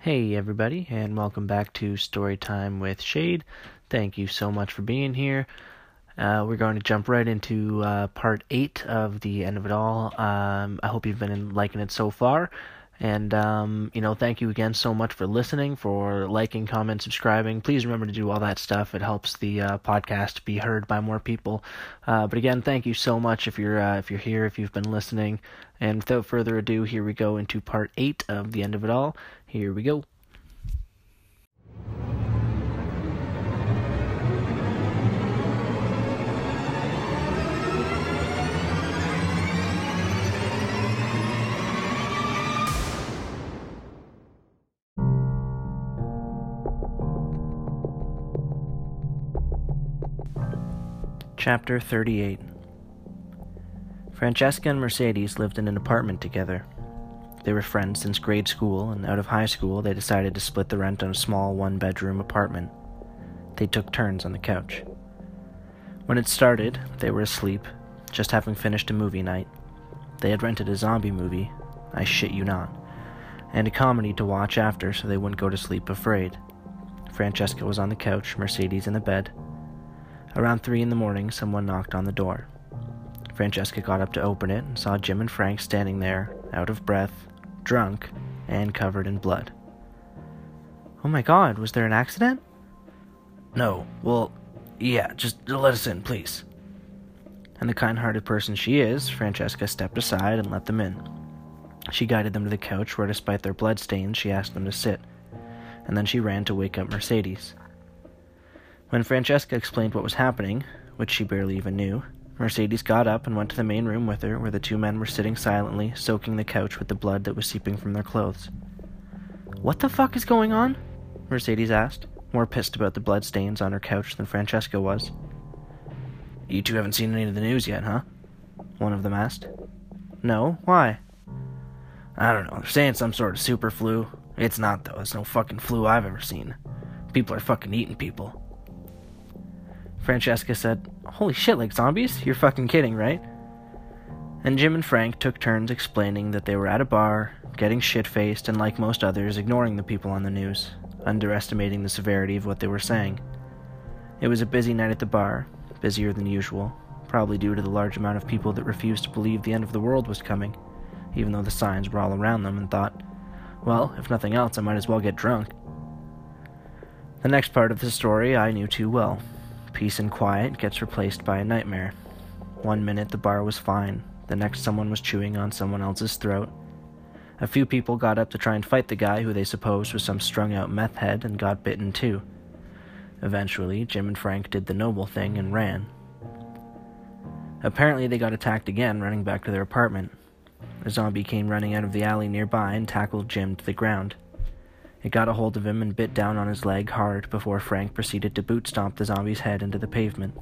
Hey, everybody, and welcome back to Storytime with Shade. Thank you so much for being here. Uh, we're going to jump right into uh, part 8 of The End of It All. Um, I hope you've been liking it so far. And, um, you know, thank you again so much for listening, for liking, comment, subscribing. Please remember to do all that stuff. It helps the uh, podcast be heard by more people. Uh, but again, thank you so much if you're uh, if you're here, if you've been listening. And without further ado, here we go into part eight of the end of it all. Here we go. Chapter 38 Francesca and Mercedes lived in an apartment together. They were friends since grade school, and out of high school, they decided to split the rent on a small one bedroom apartment. They took turns on the couch. When it started, they were asleep, just having finished a movie night. They had rented a zombie movie, I shit you not, and a comedy to watch after so they wouldn't go to sleep afraid. Francesca was on the couch, Mercedes in the bed. Around three in the morning, someone knocked on the door. Francesca got up to open it and saw Jim and Frank standing there, out of breath, drunk, and covered in blood. Oh my god, was there an accident? No, well, yeah, just let us in, please. And the kind hearted person she is, Francesca stepped aside and let them in. She guided them to the couch where, despite their blood stains, she asked them to sit, and then she ran to wake up Mercedes. When Francesca explained what was happening, which she barely even knew, Mercedes got up and went to the main room with her, where the two men were sitting silently, soaking the couch with the blood that was seeping from their clothes. What the fuck is going on? Mercedes asked, more pissed about the blood stains on her couch than Francesca was. You two haven't seen any of the news yet, huh? One of them asked. No, why? I don't know. They're saying some sort of super flu. It's not, though. It's no fucking flu I've ever seen. People are fucking eating people. Francesca said, Holy shit, like zombies? You're fucking kidding, right? And Jim and Frank took turns explaining that they were at a bar, getting shit faced, and like most others, ignoring the people on the news, underestimating the severity of what they were saying. It was a busy night at the bar, busier than usual, probably due to the large amount of people that refused to believe the end of the world was coming, even though the signs were all around them, and thought, well, if nothing else, I might as well get drunk. The next part of the story I knew too well. Peace and quiet gets replaced by a nightmare. One minute the bar was fine, the next someone was chewing on someone else's throat. A few people got up to try and fight the guy who they supposed was some strung out meth head and got bitten too. Eventually, Jim and Frank did the noble thing and ran. Apparently, they got attacked again running back to their apartment. A zombie came running out of the alley nearby and tackled Jim to the ground. It got a hold of him and bit down on his leg hard before Frank proceeded to boot stomp the zombie's head into the pavement.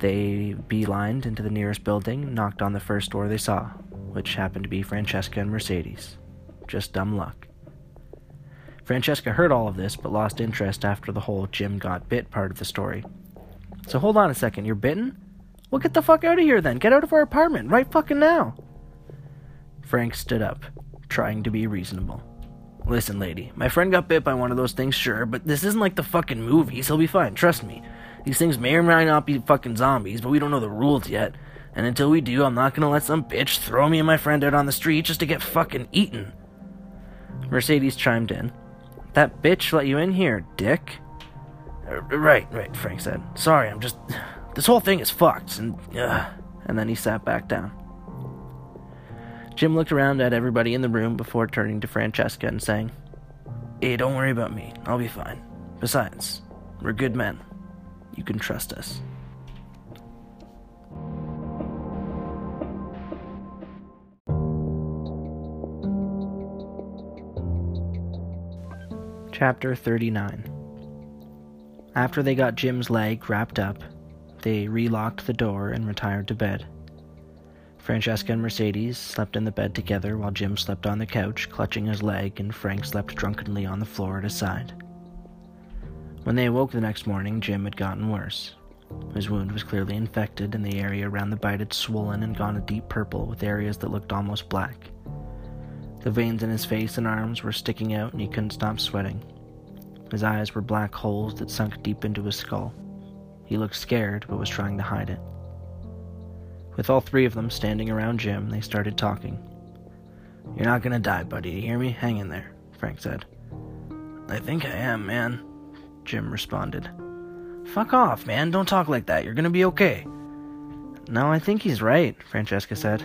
They beelined into the nearest building and knocked on the first door they saw, which happened to be Francesca and Mercedes. Just dumb luck. Francesca heard all of this but lost interest after the whole Jim got bit part of the story. So hold on a second, you're bitten? Well, get the fuck out of here then. Get out of our apartment right fucking now. Frank stood up, trying to be reasonable. Listen, lady, my friend got bit by one of those things, sure, but this isn't like the fucking movies. He'll be fine, trust me. These things may or may not be fucking zombies, but we don't know the rules yet. And until we do, I'm not gonna let some bitch throw me and my friend out on the street just to get fucking eaten. Mercedes chimed in. That bitch let you in here, dick. Uh, right, right, Frank said. Sorry, I'm just. This whole thing is fucked, and. Uh... And then he sat back down. Jim looked around at everybody in the room before turning to Francesca and saying, Hey, don't worry about me. I'll be fine. Besides, we're good men. You can trust us. Chapter 39 After they got Jim's leg wrapped up, they relocked the door and retired to bed. Francesca and Mercedes slept in the bed together while Jim slept on the couch, clutching his leg, and Frank slept drunkenly on the floor at his side. When they awoke the next morning, Jim had gotten worse. His wound was clearly infected, and the area around the bite had swollen and gone a deep purple with areas that looked almost black. The veins in his face and arms were sticking out, and he couldn't stop sweating. His eyes were black holes that sunk deep into his skull. He looked scared, but was trying to hide it. With all three of them standing around Jim, they started talking. You're not gonna die, buddy. You hear me? Hang in there, Frank said. I think I am, man, Jim responded. Fuck off, man. Don't talk like that. You're gonna be okay. No, I think he's right, Francesca said.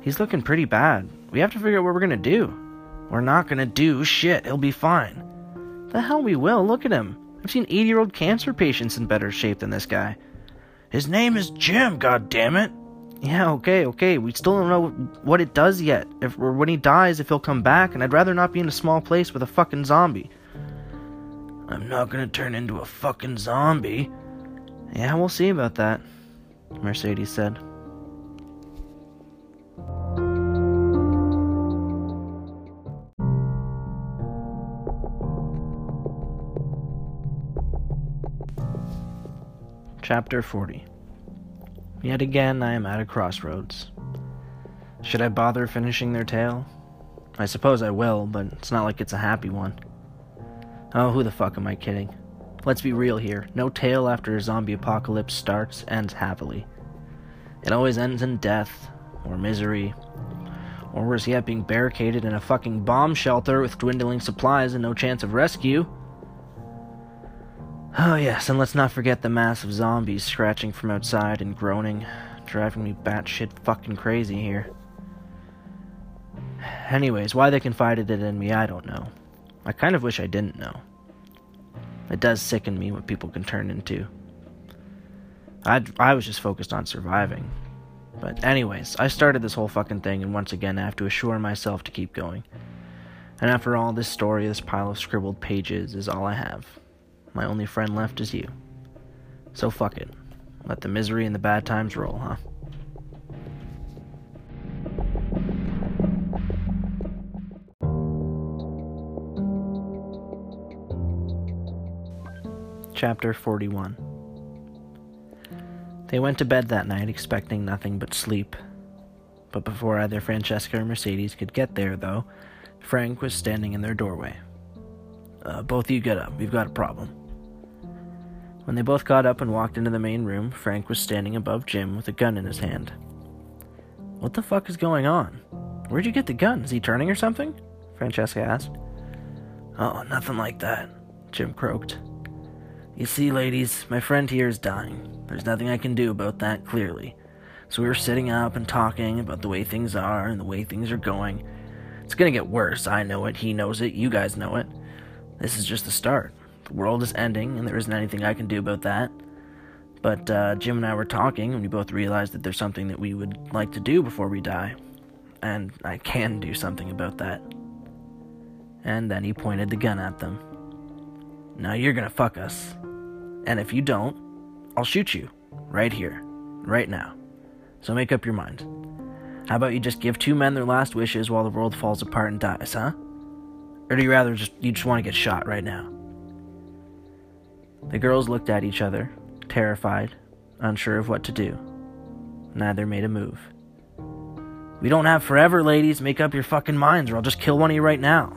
He's looking pretty bad. We have to figure out what we're gonna do. We're not gonna do shit. He'll be fine. The hell we will. Look at him. I've seen 80 year old cancer patients in better shape than this guy. His name is Jim, God damn it! Yeah, okay, okay. We still don't know what it does yet. If or when he dies, if he'll come back, and I'd rather not be in a small place with a fucking zombie. I'm not gonna turn into a fucking zombie. Yeah, we'll see about that, Mercedes said. Chapter 40 Yet again, I am at a crossroads. Should I bother finishing their tale? I suppose I will, but it's not like it's a happy one. Oh, who the fuck am I kidding? Let's be real here. No tale after a zombie apocalypse starts ends happily. It always ends in death, or misery, or worse yet, being barricaded in a fucking bomb shelter with dwindling supplies and no chance of rescue. Oh, yes, and let's not forget the mass of zombies scratching from outside and groaning, driving me batshit fucking crazy here. Anyways, why they confided it in me, I don't know. I kind of wish I didn't know. It does sicken me what people can turn into. I I was just focused on surviving. But anyways, I started this whole fucking thing, and once again I have to assure myself to keep going. And after all, this story, this pile of scribbled pages, is all I have. My only friend left is you. So fuck it. Let the misery and the bad times roll, huh? Chapter 41 They went to bed that night expecting nothing but sleep. But before either Francesca or Mercedes could get there, though, Frank was standing in their doorway. Uh, both of you get up. We've got a problem. When they both got up and walked into the main room, Frank was standing above Jim with a gun in his hand. What the fuck is going on? Where'd you get the gun? Is he turning or something? Francesca asked. Oh, nothing like that, Jim croaked. You see, ladies, my friend here is dying. There's nothing I can do about that, clearly. So we were sitting up and talking about the way things are and the way things are going. It's gonna get worse. I know it. He knows it. You guys know it. This is just the start. The world is ending, and there isn't anything I can do about that. But uh, Jim and I were talking, and we both realized that there's something that we would like to do before we die. And I can do something about that. And then he pointed the gun at them. Now you're gonna fuck us. And if you don't, I'll shoot you. Right here. Right now. So make up your mind. How about you just give two men their last wishes while the world falls apart and dies, huh? Or do you rather just you just want to get shot right now? The girls looked at each other, terrified, unsure of what to do. Neither made a move. We don't have forever, ladies. Make up your fucking minds, or I'll just kill one of you right now.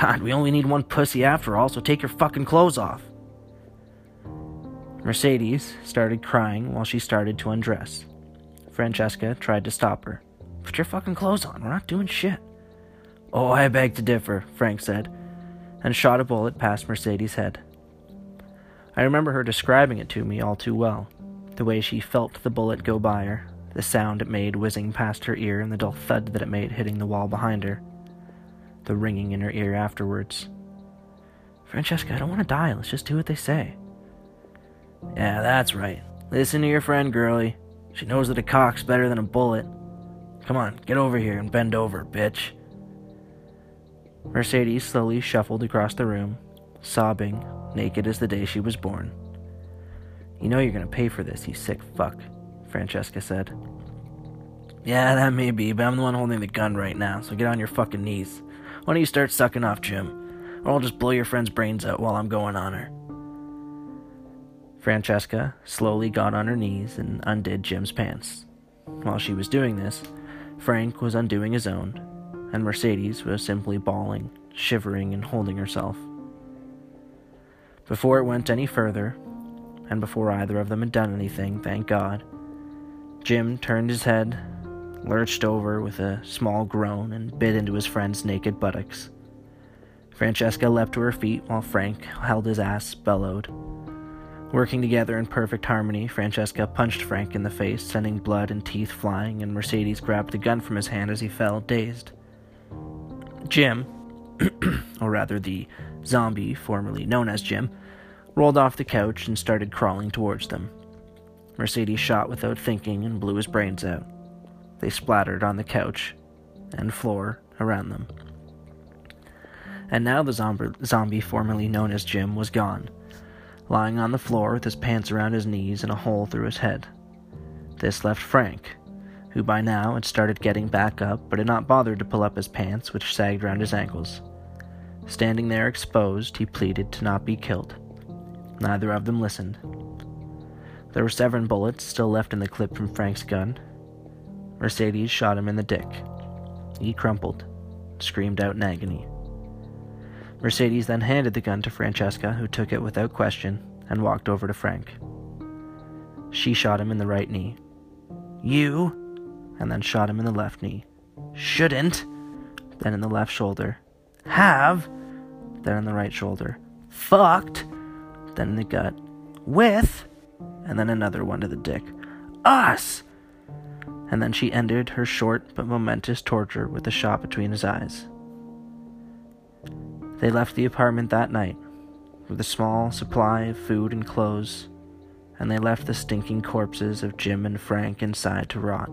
God, we only need one pussy after all, so take your fucking clothes off. Mercedes started crying while she started to undress. Francesca tried to stop her. Put your fucking clothes on. We're not doing shit. Oh, I beg to differ, Frank said, and shot a bullet past Mercedes' head. I remember her describing it to me all too well the way she felt the bullet go by her, the sound it made whizzing past her ear, and the dull thud that it made hitting the wall behind her, the ringing in her ear afterwards. Francesca, I don't want to die. Let's just do what they say. Yeah, that's right. Listen to your friend, girlie. She knows that a cock's better than a bullet. Come on, get over here and bend over, bitch. Mercedes slowly shuffled across the room, sobbing, naked as the day she was born. You know you're gonna pay for this, you sick fuck, Francesca said. Yeah, that may be, but I'm the one holding the gun right now, so get on your fucking knees. Why don't you start sucking off, Jim? Or I'll just blow your friend's brains out while I'm going on her. Francesca slowly got on her knees and undid Jim's pants. While she was doing this, Frank was undoing his own, and Mercedes was simply bawling, shivering, and holding herself. Before it went any further, and before either of them had done anything, thank God, Jim turned his head, lurched over with a small groan, and bit into his friend's naked buttocks. Francesca leapt to her feet while Frank held his ass, bellowed. Working together in perfect harmony, Francesca punched Frank in the face, sending blood and teeth flying, and Mercedes grabbed the gun from his hand as he fell, dazed. Jim, or rather the zombie formerly known as Jim, rolled off the couch and started crawling towards them. Mercedes shot without thinking and blew his brains out. They splattered on the couch and floor around them. And now the zombie, zombie formerly known as Jim was gone, lying on the floor with his pants around his knees and a hole through his head. This left Frank, who by now had started getting back up but had not bothered to pull up his pants, which sagged round his ankles. Standing there exposed, he pleaded to not be killed. Neither of them listened. There were seven bullets still left in the clip from Frank's gun. Mercedes shot him in the dick. He crumpled, screamed out in agony. Mercedes then handed the gun to Francesca, who took it without question and walked over to Frank. She shot him in the right knee. You? And then shot him in the left knee. Shouldn't? Then in the left shoulder. Have? Then in the right shoulder. Fucked? Then in the gut. With? And then another one to the dick. Us! And then she ended her short but momentous torture with a shot between his eyes. They left the apartment that night with a small supply of food and clothes, and they left the stinking corpses of Jim and Frank inside to rot.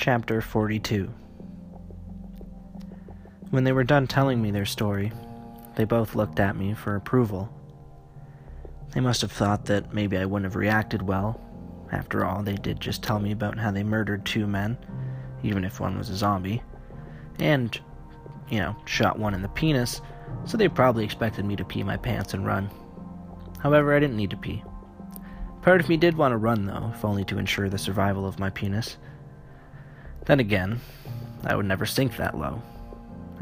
Chapter 42 When they were done telling me their story, they both looked at me for approval. They must have thought that maybe I wouldn't have reacted well. After all, they did just tell me about how they murdered two men, even if one was a zombie, and, you know, shot one in the penis, so they probably expected me to pee my pants and run. However, I didn't need to pee. Part of me did want to run, though, if only to ensure the survival of my penis. Then again, I would never sink that low.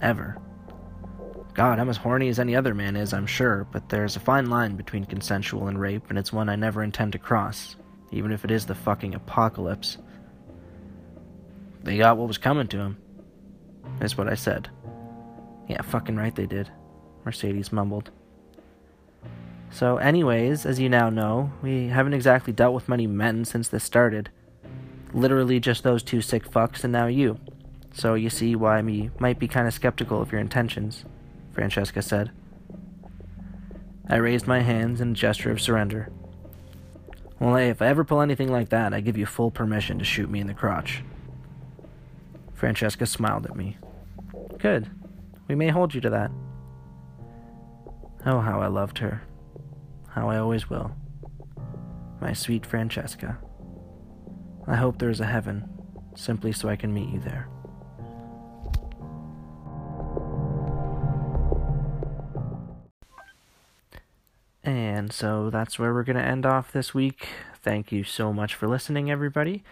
Ever. God, I'm as horny as any other man is, I'm sure, but there's a fine line between consensual and rape, and it's one I never intend to cross, even if it is the fucking apocalypse. They got what was coming to them, is what I said. Yeah, fucking right they did, Mercedes mumbled. So, anyways, as you now know, we haven't exactly dealt with many men since this started literally just those two sick fucks and now you. So you see why me might be kind of skeptical of your intentions, Francesca said. I raised my hands in a gesture of surrender. Well, hey, if I ever pull anything like that, I give you full permission to shoot me in the crotch. Francesca smiled at me. Good. We may hold you to that. Oh, how I loved her. How I always will. My sweet Francesca. I hope there is a heaven, simply so I can meet you there. And so that's where we're going to end off this week. Thank you so much for listening, everybody.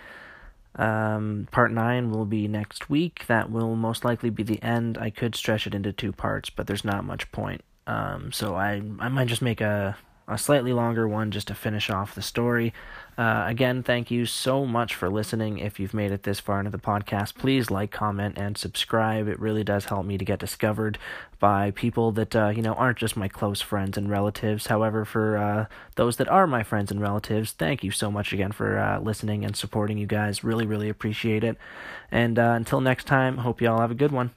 Um, part 9 will be next week. That will most likely be the end. I could stretch it into two parts, but there's not much point. Um, so I, I might just make a, a slightly longer one just to finish off the story. Uh, again, thank you so much for listening. If you've made it this far into the podcast, please like, comment, and subscribe. It really does help me to get discovered by people that uh, you know aren't just my close friends and relatives. However, for uh, those that are my friends and relatives, thank you so much again for uh, listening and supporting. You guys really, really appreciate it. And uh, until next time, hope you all have a good one.